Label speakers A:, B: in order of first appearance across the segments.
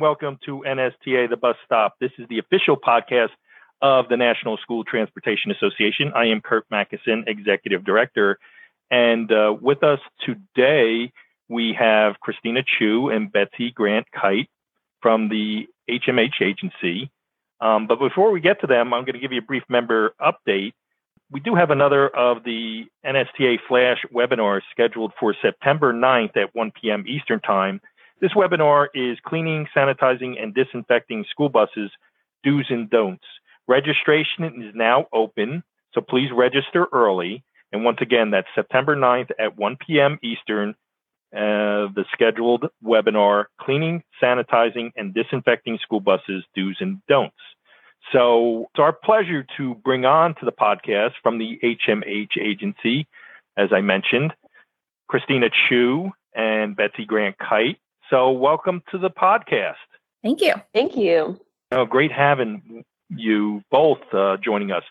A: welcome to NSTA, the bus stop. This is the official podcast of the National School Transportation Association. I am Curt Macysyn, Executive Director. And uh, with us today, we have Christina Chu and Betsy Grant Kite from the HMH agency. Um, but before we get to them, I'm going to give you a brief member update. We do have another of the NSTA Flash webinars scheduled for September 9th at 1 p.m. Eastern Time. This webinar is cleaning, sanitizing, and disinfecting school buses, do's and don'ts. Registration is now open, so please register early. And once again, that's September 9th at 1 p.m. Eastern, uh, the scheduled webinar, Cleaning, Sanitizing, and Disinfecting School Buses, Do's and Don'ts. So it's our pleasure to bring on to the podcast from the HMH agency, as I mentioned, Christina Chu and Betsy Grant Kite. So, welcome to the podcast.
B: Thank you.
C: Thank you.
A: Oh, great having you both uh, joining us.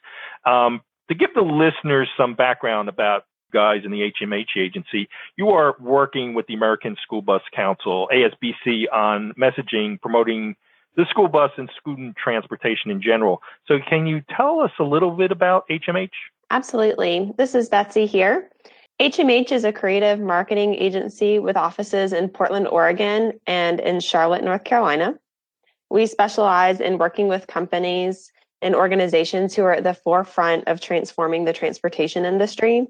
A: Um, to give the listeners some background about guys in the HMH agency, you are working with the American School Bus Council, ASBC, on messaging, promoting the school bus and student transportation in general. So, can you tell us a little bit about HMH?
C: Absolutely. This is Betsy here. HMH is a creative marketing agency with offices in Portland, Oregon, and in Charlotte, North Carolina. We specialize in working with companies and organizations who are at the forefront of transforming the transportation industry.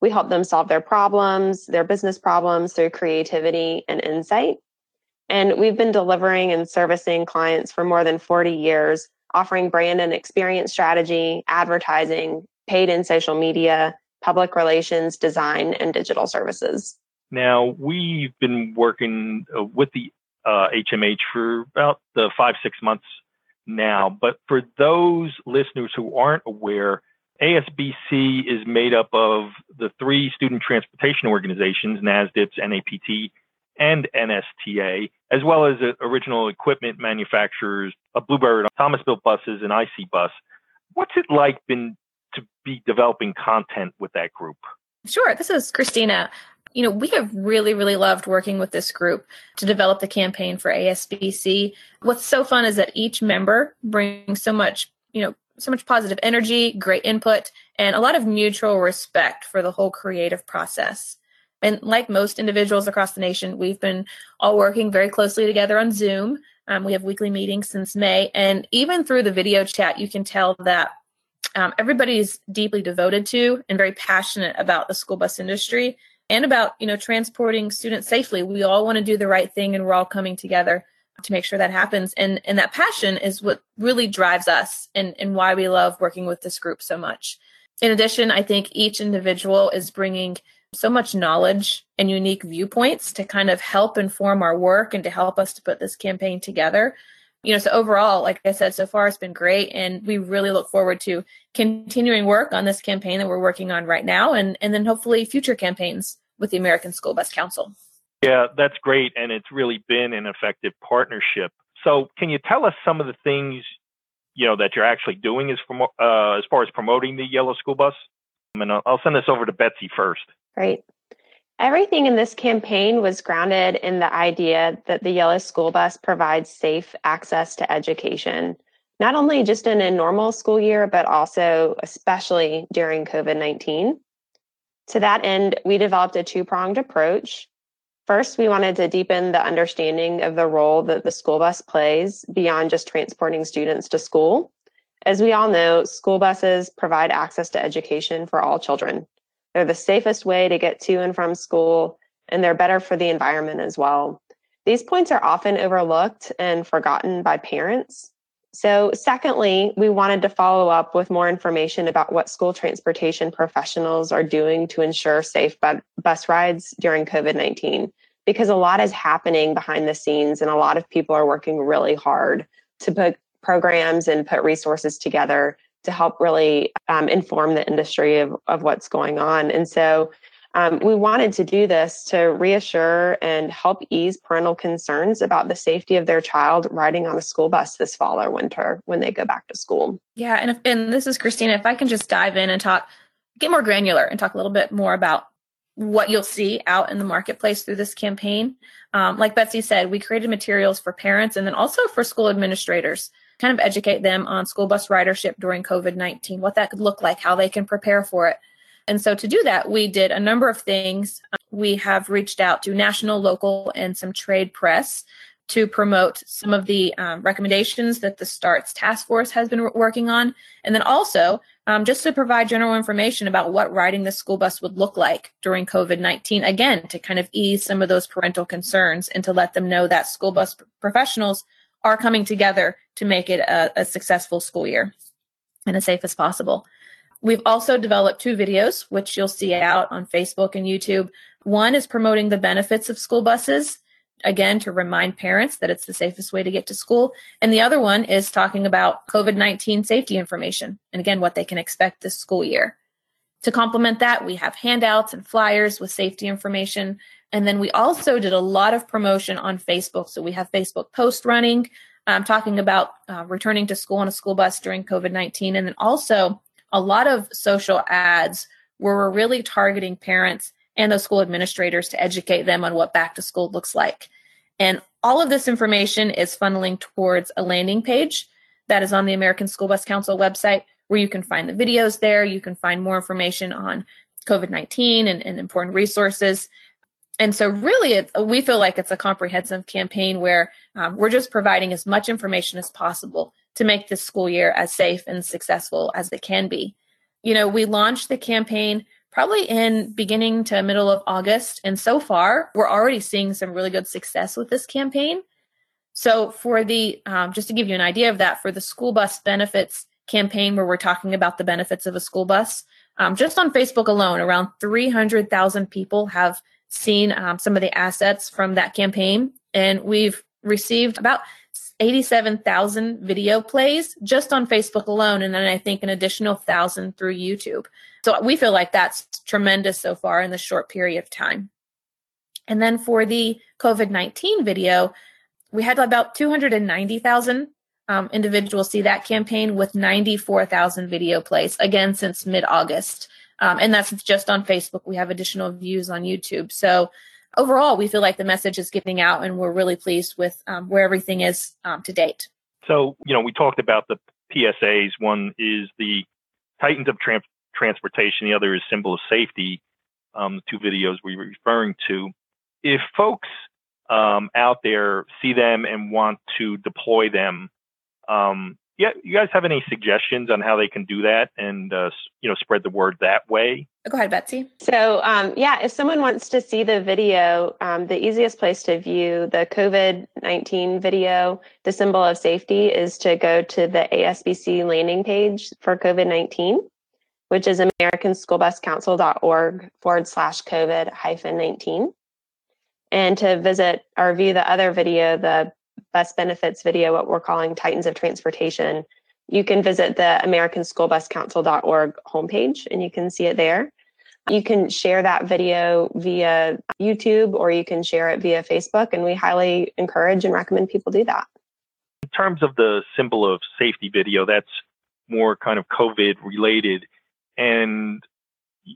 C: We help them solve their problems, their business problems through creativity and insight. And we've been delivering and servicing clients for more than 40 years, offering brand and experience strategy, advertising, paid and social media, public relations, design, and digital services.
A: Now, we've been working uh, with the uh, HMH for about the five, six months now. But for those listeners who aren't aware, ASBC is made up of the three student transportation organizations, NASDPTS, NAPT, and NSTA, as well as uh, original equipment manufacturers, a Blue Bird, Thomas Built Buses, and IC Bus. What's it like been to be developing content with that group?
B: Sure. This is Christina. You know, we have really, really loved working with this group to develop the campaign for ASBC. What's so fun is that each member brings so much, you know, so much positive energy, great input, and a lot of mutual respect for the whole creative process. And like most individuals across the nation, we've been all working very closely together on Zoom. Um, we have weekly meetings since May. And even through the video chat, you can tell that um, everybody's deeply devoted to and very passionate about the school bus industry and about you know transporting students safely. We all want to do the right thing and we're all coming together to make sure that happens. And and that passion is what really drives us and and why we love working with this group so much. In addition i think each individual is bringing so much knowledge and unique viewpoints to kind of help inform our work and to help us to put this campaign together you know, so overall, like I said, so far it's been great. And we really look forward to continuing work on this campaign that we're working on right now and, and then hopefully future campaigns with the American School Bus Council.
A: Yeah, that's great. And it's really been an effective partnership. So can you tell us some of the things, you know, that you're actually doing as, from, uh, as far as promoting the yellow school bus? And I'll send this over to Betsy first.
C: Great. Everything in this campaign was grounded in the idea that the Yellow School Bus provides safe access to education, not only just in a normal school year, but also especially during COVID 19. To that end, we developed a two pronged approach. First, we wanted to deepen the understanding of the role that the school bus plays beyond just transporting students to school. As we all know, school buses provide access to education for all children. They're the safest way to get to and from school, and they're better for the environment as well. These points are often overlooked and forgotten by parents. So, secondly, we wanted to follow up with more information about what school transportation professionals are doing to ensure safe bus rides during COVID 19, because a lot is happening behind the scenes and a lot of people are working really hard to put programs and put resources together to help really um, inform the industry of, of what's going on. And so um, we wanted to do this to reassure and help ease parental concerns about the safety of their child riding on a school bus this fall or winter when they go back to school.
B: Yeah, and if, and this is Christina. If I can just dive in and talk, get more granular and talk a little bit more about what you'll see out in the marketplace through this campaign. Um, like Betsy said, we created materials for parents and then also for school administrators, kind of educate them on school bus ridership during COVID 19, what that could look like, how they can prepare for it. And so to do that, we did a number of things. We have reached out to national, local, and some trade press to promote some of the um, recommendations that the STARTS task force has been working on. And then also um, just to provide general information about what riding the school bus would look like during COVID 19, again, to kind of ease some of those parental concerns and to let them know that school bus professionals are coming together to make it a, a successful school year and as safe as possible. We've also developed two videos, which you'll see out on Facebook and YouTube. One is promoting the benefits of school buses again to remind parents that it's the safest way to get to school. And the other one is talking about COVID 19 safety information and again, what they can expect this school year. To complement that, we have handouts and flyers with safety information. And then we also did a lot of promotion on Facebook. So we have Facebook posts running, um, talking about uh, returning to school on a school bus during COVID 19. And then also a lot of social ads where we're really targeting parents and those school administrators to educate them on what back to school looks like. And all of this information is funneling towards a landing page that is on the American School Bus Council website where you can find the videos there. You can find more information on COVID 19 and, and, important resources. And so, really, it, we feel like it's a comprehensive campaign where um, we're just providing as much information as possible to make this school year as safe and successful as it can be. You know, we launched the campaign probably in beginning to middle of August. And so far, we're already seeing some really good success with this campaign. So, for the, um, just to give you an idea of that, for the school bus benefits campaign, where we're talking about the benefits of a school bus, um, just on Facebook alone, around 300,000 people have seen um, some of the assets from that campaign. And we've received about 87,000 video plays just on Facebook alone. And then I think an additional thousand through YouTube. So we feel like that's tremendous so far in the short period of time. And then for the COVID 19 video, we had about 290,000 um, individuals see that campaign with 94,000 video plays, again, since mid August. Um, and that's just on Facebook. We have additional views on YouTube. So overall, we feel like the message is getting out and we're really pleased with um, where everything is um, to date.
A: So, you know, we talked about the PSAs. One is the Titans of Trans- transportation. The other is symbol of safety. Um, the two videos we were referring to. If folks um, out there see them and want to deploy them, um, yeah, you guys have any suggestions on how they can do that and uh, you know spread the word that way?
B: Go ahead, Betsy.
C: So, um, yeah, if someone wants to see the video, um, the easiest place to view the COVID 19 video, the symbol of safety, is to go to the ASBC landing page for COVID 19 which is americanschoolbuscouncil.org forward slash COVID hyphen 19. And to visit or view the other video, the bus benefits video, what we're calling Titans of Transportation, you can visit the americanschoolbuscouncil.org homepage and you can see it there. You can share that video via YouTube or you can share it via Facebook, and we highly encourage and recommend people do that.
A: In terms of the symbol of safety video, that's more kind of COVID related and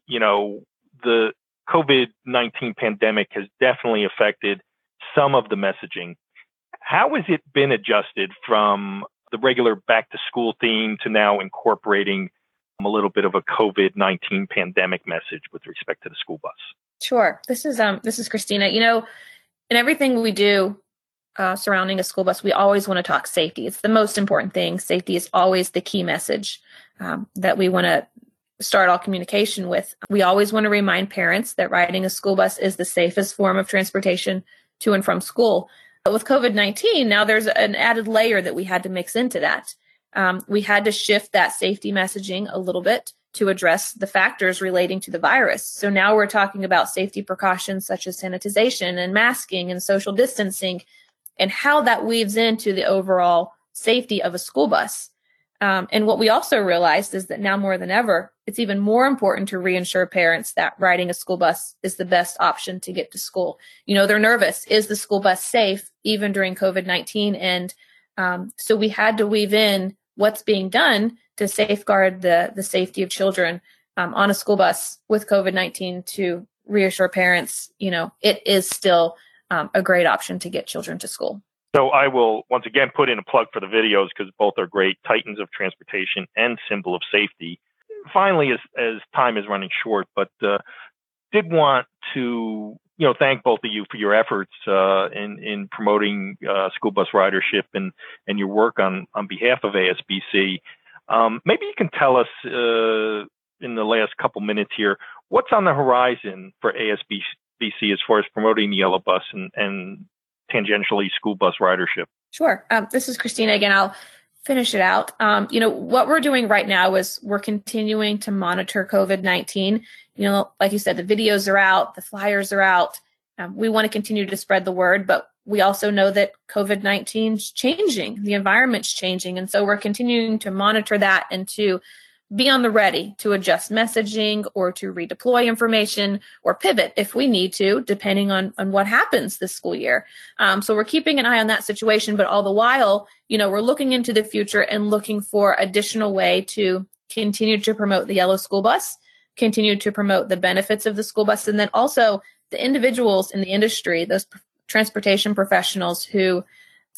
A: you know the COVID-19 pandemic has definitely affected some of the messaging. How has it been adjusted from the regular back to school theme to now incorporating a little bit of a COVID-19 pandemic message with respect to the school bus?
B: Sure. This is um this is Christina. You know, in everything we do uh, surrounding a school bus, we always want to talk safety. It's the most important thing. Safety is always the key message um, that we want to start all communication with. We always want to remind parents that riding a school bus is the safest form of transportation to and from school. But with COVID 19, now there's an added layer that we had to mix into that. Um, we had to shift that safety messaging a little bit to address the factors relating to the virus. So now we're talking about safety precautions such as sanitization and masking and social distancing and how that weaves into the overall safety of a school bus. Um, and what we also realized is that now more than ever, it's even more important to reassure parents that riding a school bus is the best option to get to school. You know, they're nervous. Is the school bus safe even during COVID 19? And um, so we had to weave in what's being done to safeguard the, the safety of children um, on a school bus with COVID 19 to reassure parents, you know, it is still um, a great option to get children to school.
A: So I will once again put in a plug for the videos because both are great titans of transportation and symbol of safety. Finally, as, as time is running short, but uh, did want to you know thank both of you for your efforts uh, in in promoting uh, school bus ridership and and your work on on behalf of ASBC. Um, maybe you can tell us uh, in the last couple minutes here what's on the horizon for ASBC as far as promoting the yellow bus and, and tangentially school bus ridership.
B: Sure. Um, this is Christina again. I'll finish it out. Um, you know, what we're doing right now is we're continuing to monitor COVID 19. You know, like you said, the videos are out, the flyers are out. Um, we want to continue to spread the word, but we also know that COVID 19 is changing, the environment's changing. And so we're continuing to monitor that and to be on the ready to adjust messaging or to redeploy information or pivot if we need to, depending on, on what happens this school year. Um, so we're keeping an eye on that situation, but all the while, you know, we're looking into the future and looking for additional way to continue to promote the yellow school bus, continue to promote the benefits of the school bus, and then also the individuals in the industry, those transportation professionals who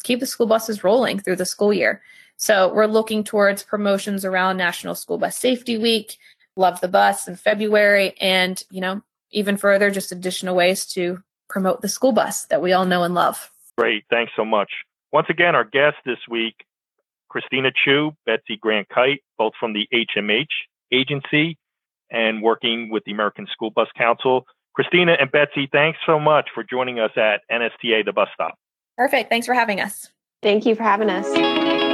B: keep the school buses rolling through the school year. So we're looking towards promotions around National School Bus Safety Week, Love the Bus in February, and, you know, even further, just additional ways to promote the school bus that we all know and love.
A: Great. Thanks so much. Once again, our guest this week, Christina Chu, Betsy Grant Kite, both from the HMH agency and working with the American School Bus Council. Christina and Betsy, thanks so much for joining us at NSTA The Bus Stop.
B: Perfect. Thanks for having us.
C: Thank you for having us.